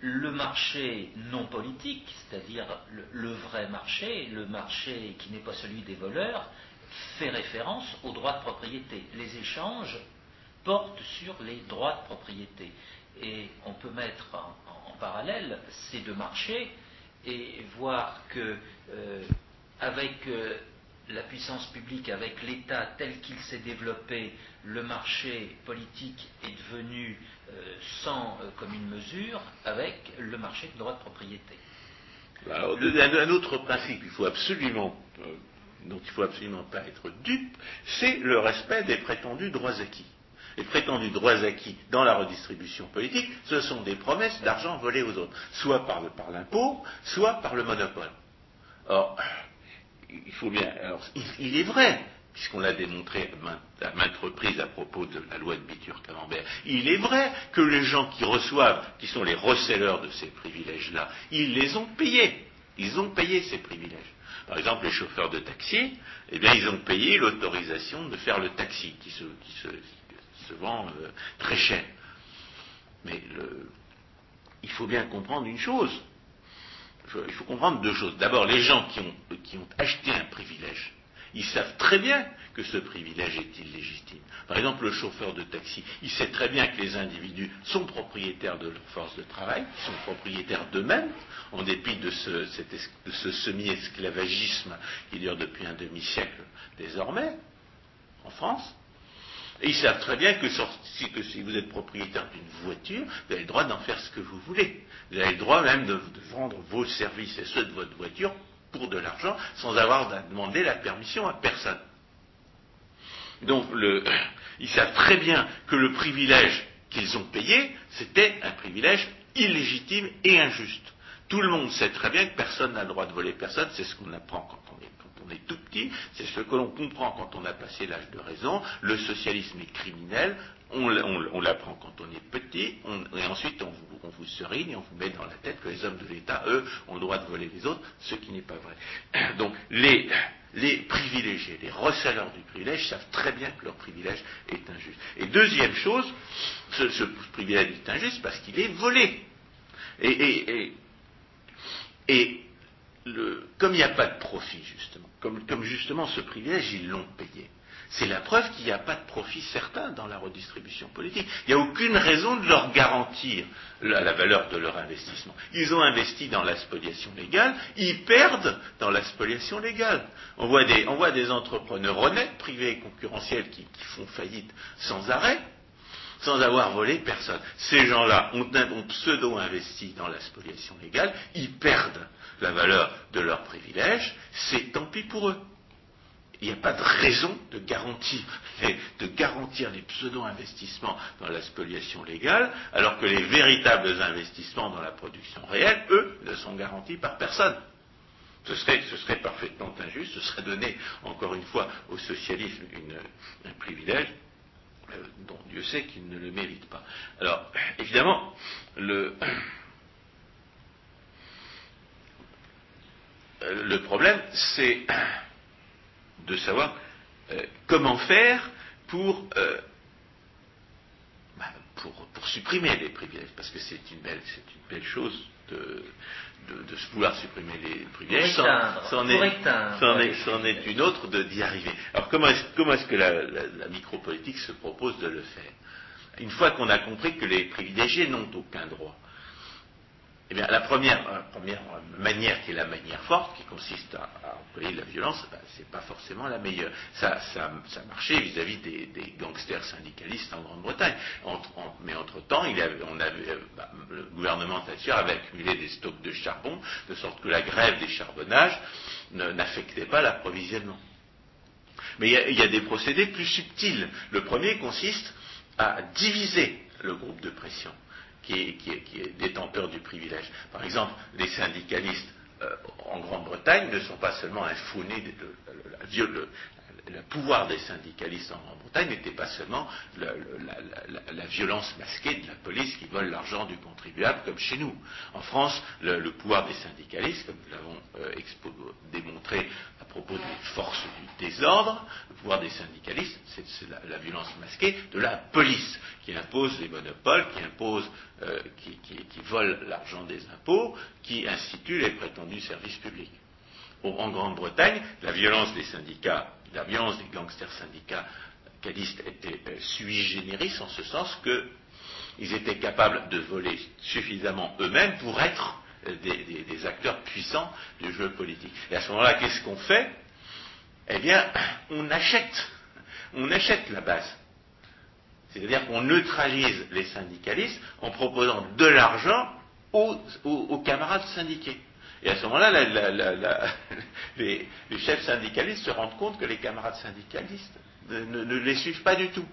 le marché non politique, c'est-à-dire le, vrai marché, le marché qui n'est pas celui des voleurs, fait référence aux droits de propriété. Les échanges portent sur les droits de propriété. Et on peut mettre en, en parallèle ces deux marchés et voir que euh, avec euh, la puissance publique, avec l'État tel qu'il s'est développé, le marché politique est devenu euh, sans euh, commune mesure avec le marché de droit de propriété. Alors, un, autre principe il faut absolument, euh, dont il ne faut absolument pas être dupe, c'est le respect des prétendus droits acquis. Les prétendus droits acquis dans la redistribution politique, ce sont des promesses d'argent volées aux autres, soit par, par l'impôt, soit par le monopole. Or, il faut bien. Alors, il, est vrai puisqu'on l'a démontré à maintes, reprises à propos de la loi de Bitur-Camembert, il est vrai que les gens qui reçoivent, qui sont les recelleurs de ces privilèges-là, ils les ont payés. Ils ont payé ces privilèges. Par exemple, les chauffeurs de taxi, eh bien, ils ont payé l'autorisation de faire le taxi, qui se vend euh, très cher. Mais le, il faut bien comprendre une chose. Il faut comprendre deux choses. D'abord, les gens qui ont, acheté un privilège, ils savent très bien que ce privilège est illégitime. Par exemple, le chauffeur de taxi, il sait très bien que les individus sont propriétaires de leur force de travail, sont propriétaires d'eux-mêmes, en dépit de ce, ce semi-esclavagisme qui dure depuis un demi-siècle désormais, en France. Ils savent très bien que, si, vous êtes propriétaire d'une voiture, vous avez le droit d'en faire ce que vous voulez. Vous avez le droit même de, vendre vos services et ceux de votre voiture pour de l'argent sans avoir à demander la permission à personne. Donc <clears throat> ils savent très bien que le privilège qu'ils ont payé, c'était un privilège illégitime et injuste. Tout le monde sait très bien que personne n'a le droit de voler personne, c'est ce qu'on apprend quand on est, on est tout petit, c'est ce que l'on comprend quand on a passé l'âge de raison, le socialisme est criminel, on, l'apprend quand on est petit, et ensuite on vous, serigne et on vous met dans la tête que les hommes de l'État, eux, ont le droit de voler les autres, ce qui n'est pas vrai. <coughs> Donc les, privilégiés, les recelleurs du privilège savent très bien que leur privilège est injuste. Et deuxième chose, ce, privilège est injuste parce qu'il est volé. Et, comme il n'y a pas de profit, justement, comme justement ce privilège, ils l'ont payé c'est la preuve qu'il n'y a pas de profit certain dans la redistribution politique. Il n'y a aucune raison de leur garantir la, valeur de leur investissement. Ils ont investi dans la spoliation légale, ils perdent dans la spoliation légale. On voit des, entrepreneurs honnêtes, privés et concurrentiels qui, font faillite sans arrêt, sans avoir volé personne. Ces gens-là ont, pseudo-investi dans la spoliation légale, ils perdent la valeur de leurs privilèges, c'est tant pis pour eux il n'y a pas de raison de garantir, les pseudo-investissements dans la spoliation légale, alors que les véritables investissements dans la production réelle, eux, ne sont garantis par personne. Ce serait, parfaitement injuste, ce serait donner, encore une fois, au socialisme un privilège dont Dieu sait qu'il ne le mérite pas. Alors, évidemment, le, le problème, c'est de savoir euh, comment faire pour, euh, bah, pour, pour, supprimer les privilèges, parce que c'est une belle, c'est une belle chose de, de, de, vouloir supprimer les privilèges. C'en est, est, une autre d'y arriver. Alors comment est-ce, comment est-ce que la, la, la micropolitique se propose de le faire? Une fois qu'on a compris que les privilégiés n'ont aucun droit, eh bien, la première, première, manière, qui est la manière forte, qui consiste à, employer la violence, ben, ce n'est pas forcément la meilleure. Ça, marchait vis-à-vis des, gangsters syndicalistes en Grande-Bretagne. mais entre-temps, euh, bah, le gouvernement Thatcher avait accumulé des stocks de charbon, de sorte que la grève des charbonnages n'affectait pas l'approvisionnement. Mais il y a des procédés plus subtils. Le premier consiste à diviser le groupe de pression qui est, détenteur du privilège. Par exemple, les syndicalistes euh, en Grande-Bretagne ne sont pas seulement infounés de, le pouvoir des syndicalistes en Grande-Bretagne n'était pas seulement la, violence masquée de la police qui vole l'argent du contribuable comme chez nous. En France, le, pouvoir des syndicalistes, comme nous l'avons euh, démontré à propos des forces du désordre, le pouvoir des syndicalistes, c'est la, violence masquée de la police qui impose les monopoles, qui impose, euh, qui, qui vole l'argent des impôts, qui institue les prétendus services publics en Grande-Bretagne, la violence des syndicats, la violence des gangsters syndicalistes était euh, sui generis en ce sens qu'ils étaient capables de voler suffisamment eux-mêmes pour être euh, des, acteurs puissants du jeu politique. Et à ce moment-là, qu'est-ce qu'on fait? Eh bien, on achète, on achète la base. C'est-à-dire qu'on neutralise les syndicalistes en proposant de l'argent aux camarades syndiqués. Et à ce moment-là, <laughs> les, chefs syndicalistes se rendent compte que les camarades syndicalistes ne, les suivent pas du tout.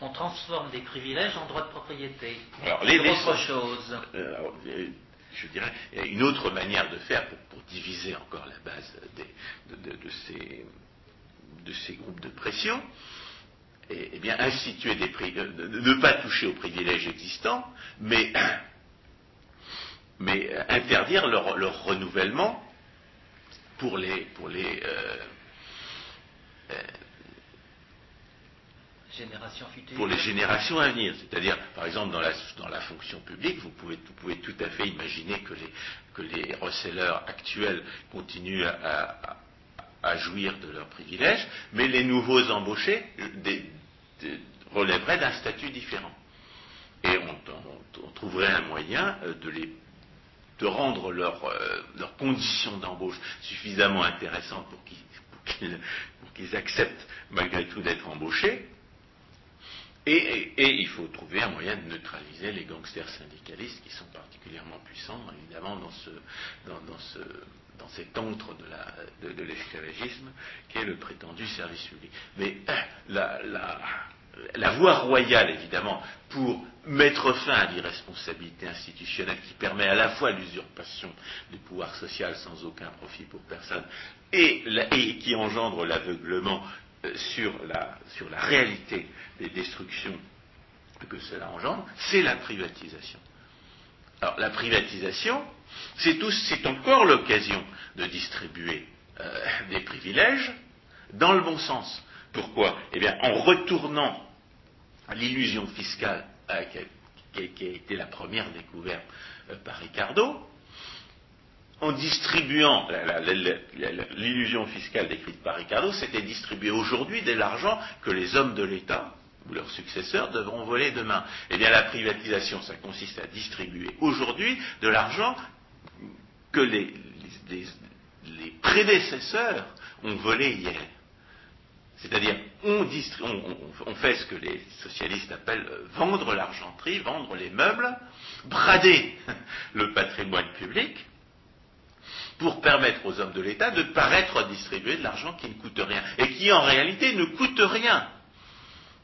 On transforme des privilèges en droits de propriété. Alors, les, autre chose. Euh, je dirais, il y a une autre manière de faire pour, diviser encore la base de, ces, de, ces, groupes de pression. Et, eh bien, instituer des ne pas toucher aux privilèges existants, mais <clears throat> mais euh, interdire leur, renouvellement pour les, pour les euh, euh, générations futures. Pour les générations à venir. C'est-à-dire, par exemple, dans la, dans la fonction publique, vous pouvez, vous pouvez, tout à fait imaginer que les, que les actuels continuent à, à, jouir de leurs privilèges, mais les nouveaux embauchés relèveraient d'un statut différent. Et on, on, trouverait un moyen de les de rendre euh, leurs conditions d'embauche suffisamment intéressantes pour qu'ils acceptent malgré tout d'être embauchés. Et, il faut trouver un moyen de neutraliser les gangsters syndicalistes qui sont particulièrement puissants, évidemment, dans, ce, dans, ce, dans cet antre de, de, l'esclavagisme qui est le prétendu service public. Mais euh, la, la, la voie royale, évidemment, pour mettre fin à l'irresponsabilité institutionnelle qui permet à la fois l'usurpation du pouvoir social sans aucun profit pour personne et, qui engendre l'aveuglement euh, sur la, réalité des destructions que cela engendre, c'est la privatisation. Alors la privatisation, c'est encore l'occasion de distribuer euh, des privilèges dans le bon sens. Pourquoi? Eh bien, en retournant l'illusion fiscale euh, qui, a, été la première découverte euh, par Ricardo, en distribuant l'illusion fiscale décrite par Ricardo, c'était distribuer aujourd'hui de l'argent que les hommes de l'État ou leurs successeurs devront voler demain. Eh bien, la privatisation, ça consiste à distribuer aujourd'hui de l'argent que les, prédécesseurs ont volé hier. C'est-à-dire, on, fait ce que les socialistes appellent euh, vendre l'argenterie, vendre les meubles, brader <laughs> le patrimoine public, pour permettre aux hommes de l'État de paraître distribuer de l'argent qui ne coûte rien, et qui en réalité ne coûte rien,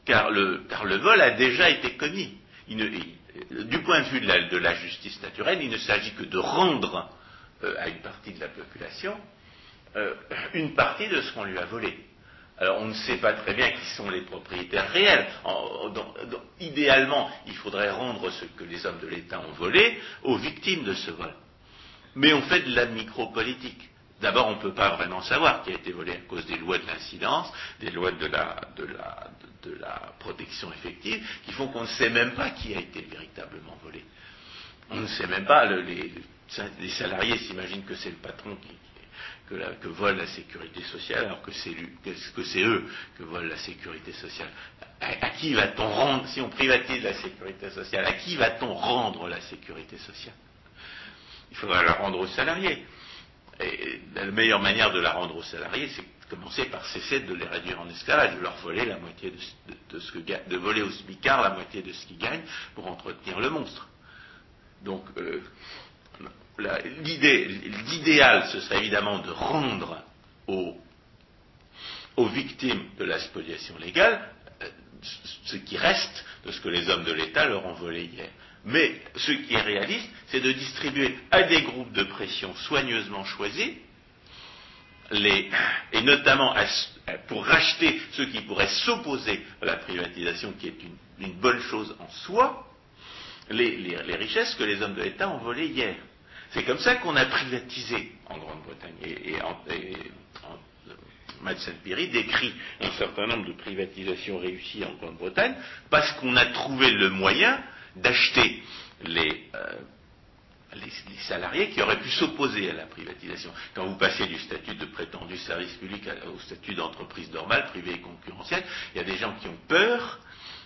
car le, vol a déjà été commis. du point de vue de la, justice naturelle, il ne s'agit que de rendre euh, à une partie de la population euh, une partie de ce qu'on lui a volé. Alors on ne sait pas très bien qui sont les propriétaires réels. idéalement, il faudrait rendre ce que les hommes de l'État ont volé aux victimes de ce vol. Mais on fait de la micropolitique. D'abord, on ne peut pas vraiment savoir qui a été volé à cause des lois de l'incidence, des lois de la, protection effective, qui font qu'on ne sait même pas qui a été véritablement volé. On ne sait même pas, les, les salariés s'imaginent que c'est le patron qui, que, vole la sécurité sociale, alors que c'est, eux que vole la sécurité sociale. À, qui va-t-on rendre, si on privatise la sécurité sociale, à qui va-t-on rendre la sécurité sociale? Il faudra la rendre aux salariés. Et la meilleure manière de la rendre aux salariés, c'est de commencer par cesser de les réduire en esclavage, de leur voler la moitié de, ce que de voler au smicard la moitié de ce qu'ils gagnent pour entretenir le monstre. Donc, euh, l'idéal, ce serait évidemment de rendre aux, victimes de la spoliation légale euh, ce qui reste de ce que les hommes de l'État leur ont volé hier. Mais ce qui est réaliste, c'est de distribuer à des groupes de pression soigneusement choisis, et notamment pour racheter ceux qui pourraient s'opposer à la privatisation, qui est une, bonne chose en soi, les, richesses que les hommes de l'État ont volées hier. C'est comme ça qu'on a privatisé en Grande-Bretagne. Et, en, Piri décrit un certain nombre de privatisations réussies en Grande-Bretagne parce qu'on a trouvé le moyen d'acheter les, euh, les, salariés qui auraient pu s'opposer à la privatisation. Quand vous passez du statut de prétendu service public au statut d'entreprise normale, privée et concurrentielle, il y a des gens qui ont peur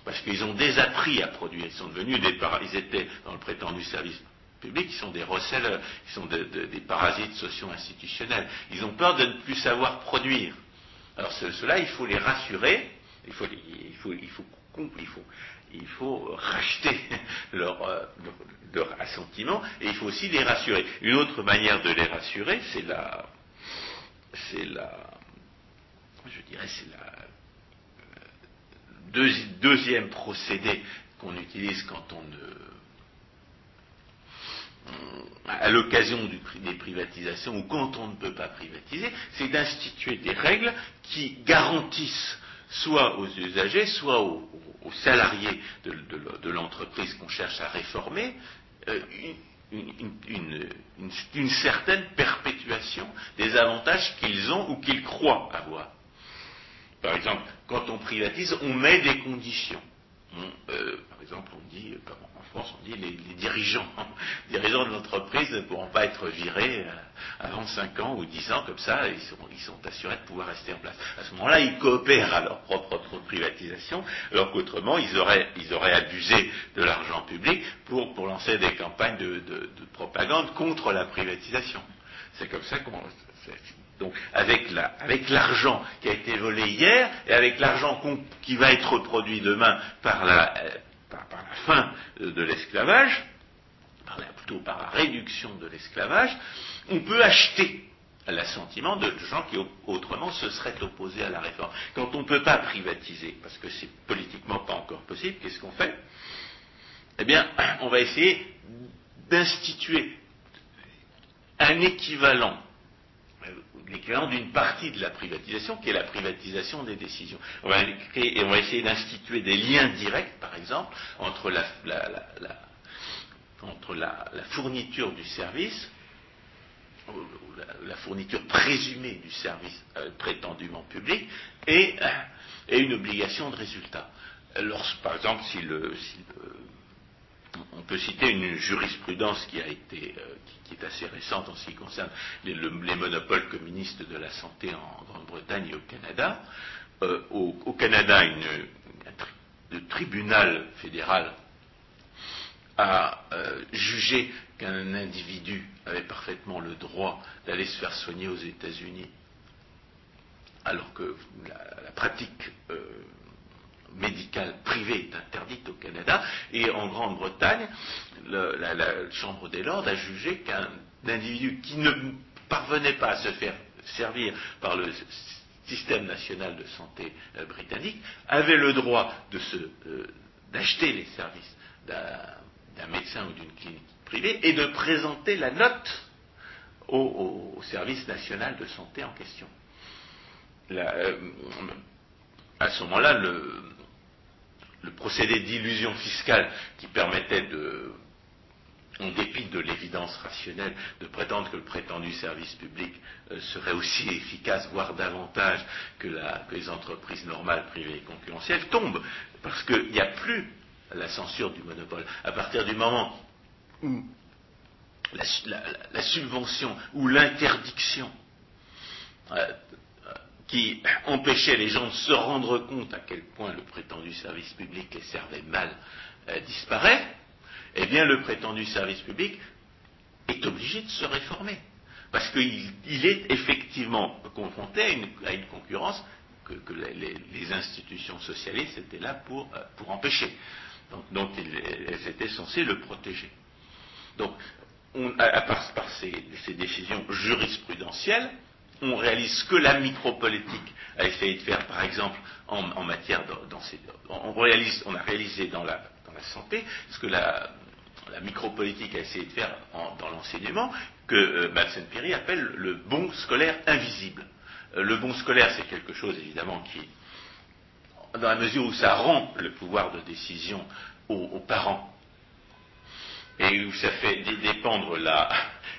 parce qu'ils ont désappris à produire. Ils sont devenus des ils étaient dans le prétendu service public, ils sont des recels, ils sont des parasites socio-institutionnels. Ils ont peur de ne plus savoir produire. Alors cela, il faut les rassurer, il faut, il faut, il faut, racheter <laughs> leur, euh, leur, assentiment et il faut aussi les rassurer. Une autre manière de les rassurer, c'est la, c'est la, je dirais, c'est la euh, deuxième procédé qu'on utilise quand on ne à l'occasion des privatisations ou quand on ne peut pas privatiser, c'est d'instituer des règles qui garantissent soit aux usagers, soit aux, salariés de, l'entreprise qu'on cherche à réformer, euh, une, certaine perpétuation des avantages qu'ils ont ou qu'ils croient avoir. Par exemple, quand on privatise, on met des conditions. Euh, par exemple, on dit, en France, on dit les, les dirigeants, <laughs> dirigeants de l'entreprise ne pourront pas être virés euh, avant 5 ans ou 10 ans, comme ça, ils sont, assurés de pouvoir rester en place. À ce moment-là, ils coopèrent à leur propre privatisation, alors qu'autrement, ils auraient, ils auraient abusé de l'argent public pour, pour lancer des campagnes de, de propagande contre la privatisation. C'est comme ça qu'on donc avec l'argent qui a été volé hier et avec l'argent qui va être produit demain par la, euh, fin de l'esclavage, plutôt par la réduction de l'esclavage, on peut acheter l'assentiment de gens qui autrement se seraient opposés à la réforme. Quand on ne peut pas privatiser, parce que c'est politiquement pas encore possible, qu'est-ce qu'on fait? Eh bien, on va essayer d'instituer un équivalent l'équivalent d'une partie de la privatisation, qui est la privatisation des décisions. On va, essayer d'instituer des liens directs, par exemple, entre la, fourniture du service, la, fourniture présumée du service euh, prétendument public, et, une obligation de résultat. par exemple, si si le on peut citer une jurisprudence euh, qui, est assez récente en ce qui concerne les, monopoles communistes de la santé en Grande-Bretagne et au Canada. Euh, au, Canada, le tribunal fédéral a euh, jugé qu'un individu avait parfaitement le droit d'aller se faire soigner aux États-Unis, alors que la, pratique médicale privée est interdite au Canada, et en Grande-Bretagne, la, Chambre des Lords a jugé qu'un individu qui ne parvenait pas à se faire servir par le système national de santé euh, britannique avait le droit euh, d'acheter les services d'un médecin ou d'une clinique privée et de présenter la note au, service national de santé en question. Euh, à ce moment-là, le, le procédé d'illusion fiscale qui permettait de, en dépit de l'évidence rationnelle, de prétendre que le prétendu service public euh, serait aussi efficace, voire davantage que, les entreprises normales, privées et concurrentielles, tombe, parce qu'il n'y a plus la censure du monopole. À partir du moment où la, subvention ou l'interdiction euh, qui empêchait les gens de se rendre compte à quel point le prétendu service public les servait mal euh, disparaît, eh bien le prétendu service public est obligé de se réformer. Parce qu'il est effectivement confronté à une, concurrence que, les, institutions socialistes étaient là pour, euh, empêcher. Donc, elles étaient censées le protéger. Donc, à, part par ces décisions jurisprudentielles, on réalise que la micropolitique a essayé de faire, par exemple, en, matière on, réalise, on a réalisé dans la, santé ce que la, micropolitique a essayé de faire dans l'enseignement, que euh, Piri appelle le bon scolaire invisible. le bon scolaire, c'est quelque chose évidemment qui, dans la mesure où ça rend le pouvoir de décision aux, parents, et où ça fait dépendre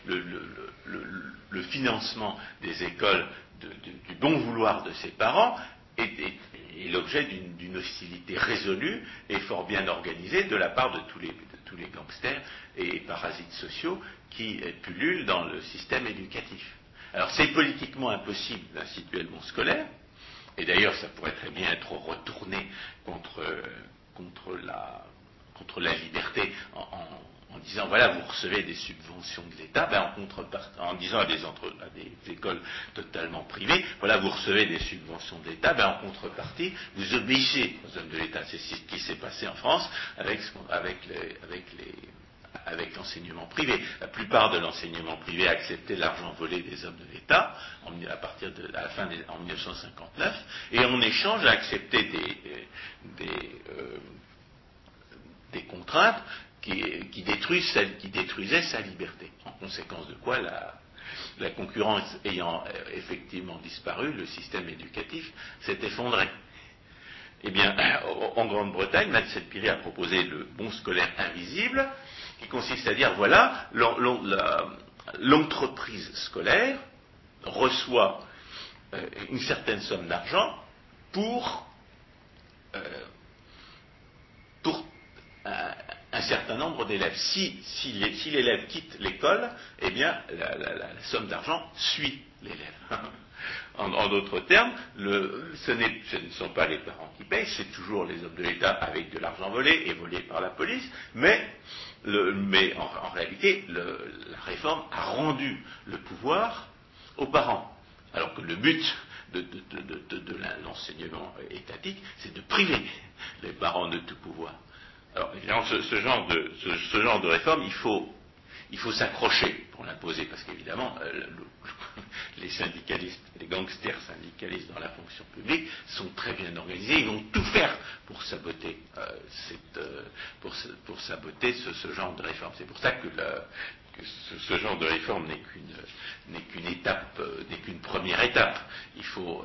le, financement des écoles du bon vouloir de ses parents, est, l'objet d'une hostilité résolue et fort bien organisée de la part de tous les, gangsters et parasites sociaux qui pullulent dans le système éducatif. Alors c'est politiquement impossible d'instituer le bon scolaire, et d'ailleurs ça pourrait très bien être retourné contre, la, liberté en disant voilà, vous recevez des subventions de l'État, ben, en, en disant à des, écoles totalement privées, voilà, vous recevez des subventions de l'État, ben, en contrepartie, vous obéissez aux hommes de l'État. C'est ce qui s'est passé en France avec, avec, avec les, avec l'enseignement privé. La plupart de l'enseignement privé a accepté l'argent volé des hommes de l'État à partir de la fin des, en 1959 et en échange a accepté des, euh, des contraintes qui, détruisaient sa liberté. En conséquence de quoi, la, concurrence ayant euh, effectivement disparu, le système éducatif s'est effondré. Eh bien, en Grande-Bretagne, Madsen Piri a proposé le bon scolaire invisible, qui consiste à dire, voilà, l'entreprise scolaire reçoit euh, une certaine somme d'argent pour, euh, pour un certain nombre d'élèves. Si, l'élève quitte l'école, eh bien, la, somme d'argent suit l'élève. <laughs> en, d'autres termes, ce, ne sont pas les parents qui payent, c'est toujours les hommes de l'État avec de l'argent volé et volé par la police, mais, en, réalité, la réforme a rendu le pouvoir aux parents. Alors que le but de, de l'enseignement étatique, c'est de priver les parents de tout pouvoir. Alors évidemment, ce, genre de, réforme, il faut, s'accrocher pour l'imposer, parce qu'évidemment, euh, les syndicalistes, les gangsters syndicalistes dans la fonction publique sont très bien organisés, ils vont tout faire pour saboter, euh, cette, euh, saboter ce, genre de réforme. C'est pour ça que, ce, genre de réforme n'est qu'une euh, première étape. Il faut,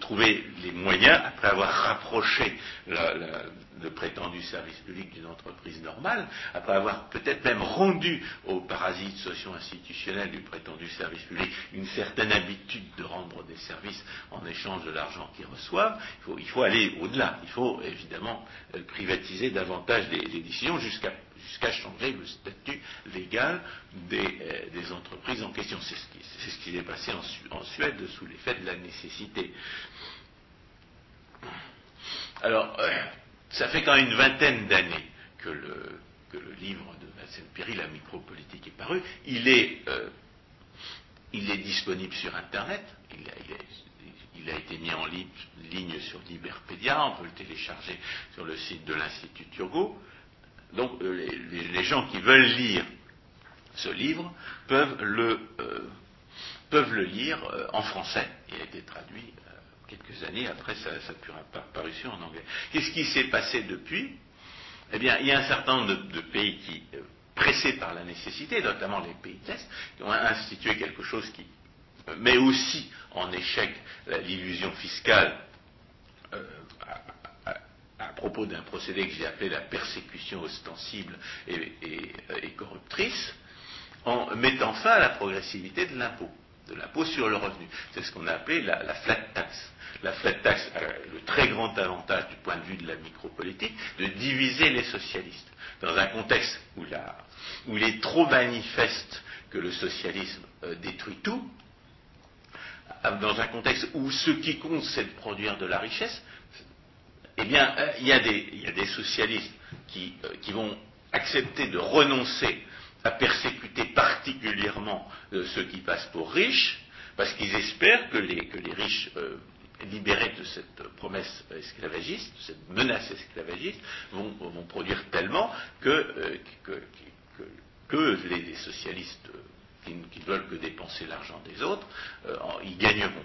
trouver les moyens, après avoir rapproché le prétendu service public d'une entreprise normale, après avoir peut-être même rendu aux parasites socio-institutionnels du prétendu service public une certaine habitude de rendre des services en échange de l'argent qu'ils reçoivent, il faut, il faut aller au-delà. Il faut évidemment euh, privatiser davantage les, les décisions jusqu'à jusqu'à changer le statut légal des, euh, entreprises en question. C'est ce qui s'est passé en, Suède sous l'effet de la nécessité. Alors, euh, ça fait quand même une vingtaine d'années que le, livre de Vincent Piri, La micropolitique, est paru. Il est, euh, il est disponible sur Internet. Il a, été mis en ligne, sur Liberpedia. On peut le télécharger sur le site de l'Institut Turgot. Donc euh, les, gens qui veulent lire ce livre peuvent le, euh, peuvent le lire euh, en français. Il a été traduit quelques années après sa, sa parution en anglais. Qu'est-ce qui s'est passé depuis? Eh bien, il y a un certain nombre de, pays qui, pressés par la nécessité, notamment les pays de qui ont institué quelque chose qui met aussi en échec l'illusion fiscale propos d'un procédé que j'ai appelé la persécution ostensible et, corruptrice, en mettant fin à la progressivité de l'impôt, de l'impôt sur le revenu. C'est ce qu'on a appelé la, flat tax. La flat tax a le très grand avantage du point de vue de la micropolitique de diviser les socialistes. Dans un contexte où, il est trop manifeste que le socialisme euh, détruit tout, dans un contexte où ce qui compte c'est de produire de la richesse, eh bien, euh, il y, a des, socialistes euh, qui, vont accepter de renoncer à persécuter particulièrement euh, ceux qui passent pour riches, parce qu'ils espèrent que les, riches libérés de cette promesse esclavagiste, de cette menace esclavagiste, vont, produire tellement que, les, socialistes qui, ne veulent que dépenser l'argent des autres, gagneront.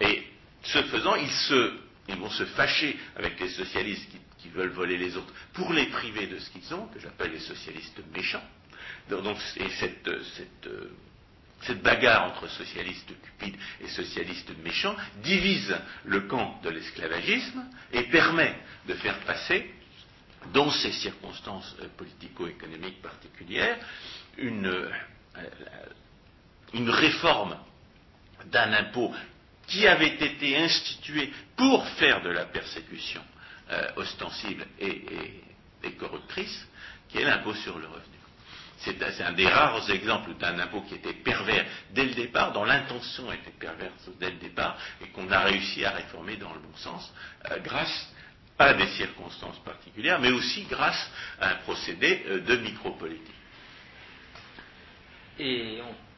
Et ce faisant, ils se ils vont se fâcher avec les socialistes qui, veulent voler les autres pour les priver de ce qu'ils ont, que j'appelle les socialistes méchants. Et cette, bagarre entre socialistes cupides et socialistes méchants divise le camp de l'esclavagisme et permet de faire passer, dans ces circonstances euh, politico-économiques particulières, euh, une réforme d'un impôt qui avait été institué pour faire de la persécution euh, ostensible et, corruptrice, qui est l'impôt sur le revenu. C'est un des rares exemples d'un impôt qui était pervers dès le départ, dont l'intention était perverse dès le départ, et qu'on a réussi à réformer dans le bon sens, euh, grâce à des circonstances particulières, mais aussi grâce à un procédé euh, de micropolitique.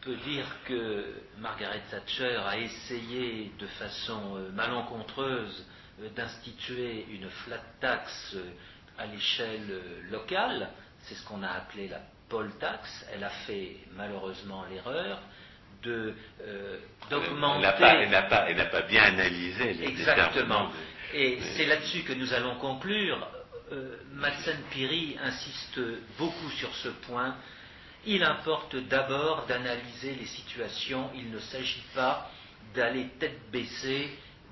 Peut dire que Margaret Thatcher a essayé de façon euh, malencontreuse d'instituer une flat tax à l'échelle locale, c'est ce qu'on a appelé la Paul Tax, elle a fait malheureusement l'erreur de euh, d'augmenter. Elle n'a pas, pas, bien analysé les Exactement. Et c'est là-dessus que nous allons conclure. Euh, Piri insiste beaucoup sur ce point. Il importe d'abord d'analyser les situations. Il ne s'agit pas d'aller tête baissée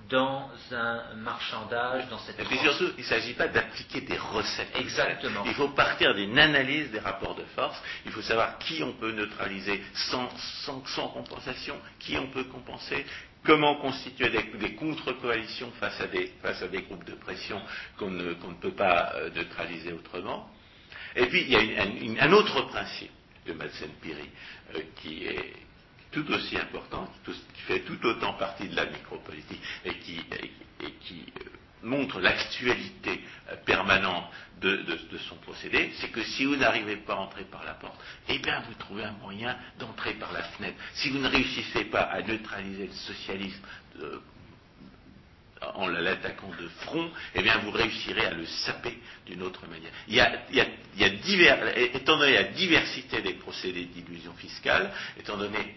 dans un marchandage, dans cette... Et puis surtout, il ne s'agit pas d'appliquer des recettes. Exactement. Il faut partir d'une analyse des rapports de force. Il faut savoir qui on peut neutraliser sans, sans, compensation, qui on peut compenser, comment constituer des, contre-coalitions face, à des, face à des groupes de pression qu'on ne, peut pas euh, neutraliser autrement. Et puis, il y a un autre principe de Madsen-Piri euh, qui est tout aussi important, qui fait tout autant partie de la micropolitique et qui, euh, montre l'actualité euh, permanente de, son procédé, c'est que si vous n'arrivez pas à entrer par la porte, eh bien vous trouvez un moyen d'entrer par la fenêtre. Si vous ne réussissez pas à neutraliser le socialisme en l'attaquant de front, eh bien vous réussirez à le saper d'une autre manière. Étant donné la diversité des procédés d'illusion fiscale, étant donné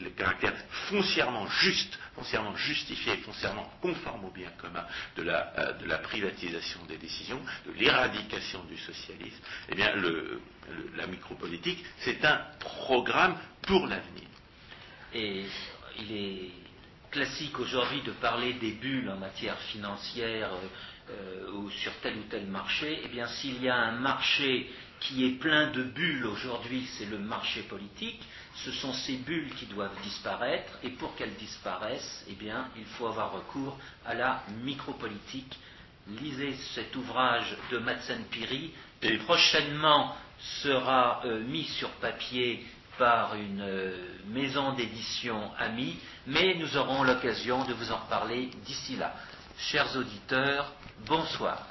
le caractère foncièrement juste, foncièrement justifié, foncièrement conforme au bien commun de la, euh, privatisation des décisions, de l'éradication du socialisme, eh bien la micropolitique, c'est un programme pour l'avenir. Classique aujourd'hui de parler des bulles en matière financière euh, ou sur tel ou tel marché, eh bien s'il y a un marché qui est plein de bulles aujourd'hui, c'est le marché politique. Ce sont ces bulles qui doivent disparaître et pour qu'elles disparaissent, eh bien il faut avoir recours à la micropolitique. Lisez cet ouvrage de Madsen Piri qui prochainement sera euh, mis sur papier par une euh, maison d'édition amie, mais nous aurons l'occasion de vous en reparler d'ici là. Chers auditeurs, bonsoir.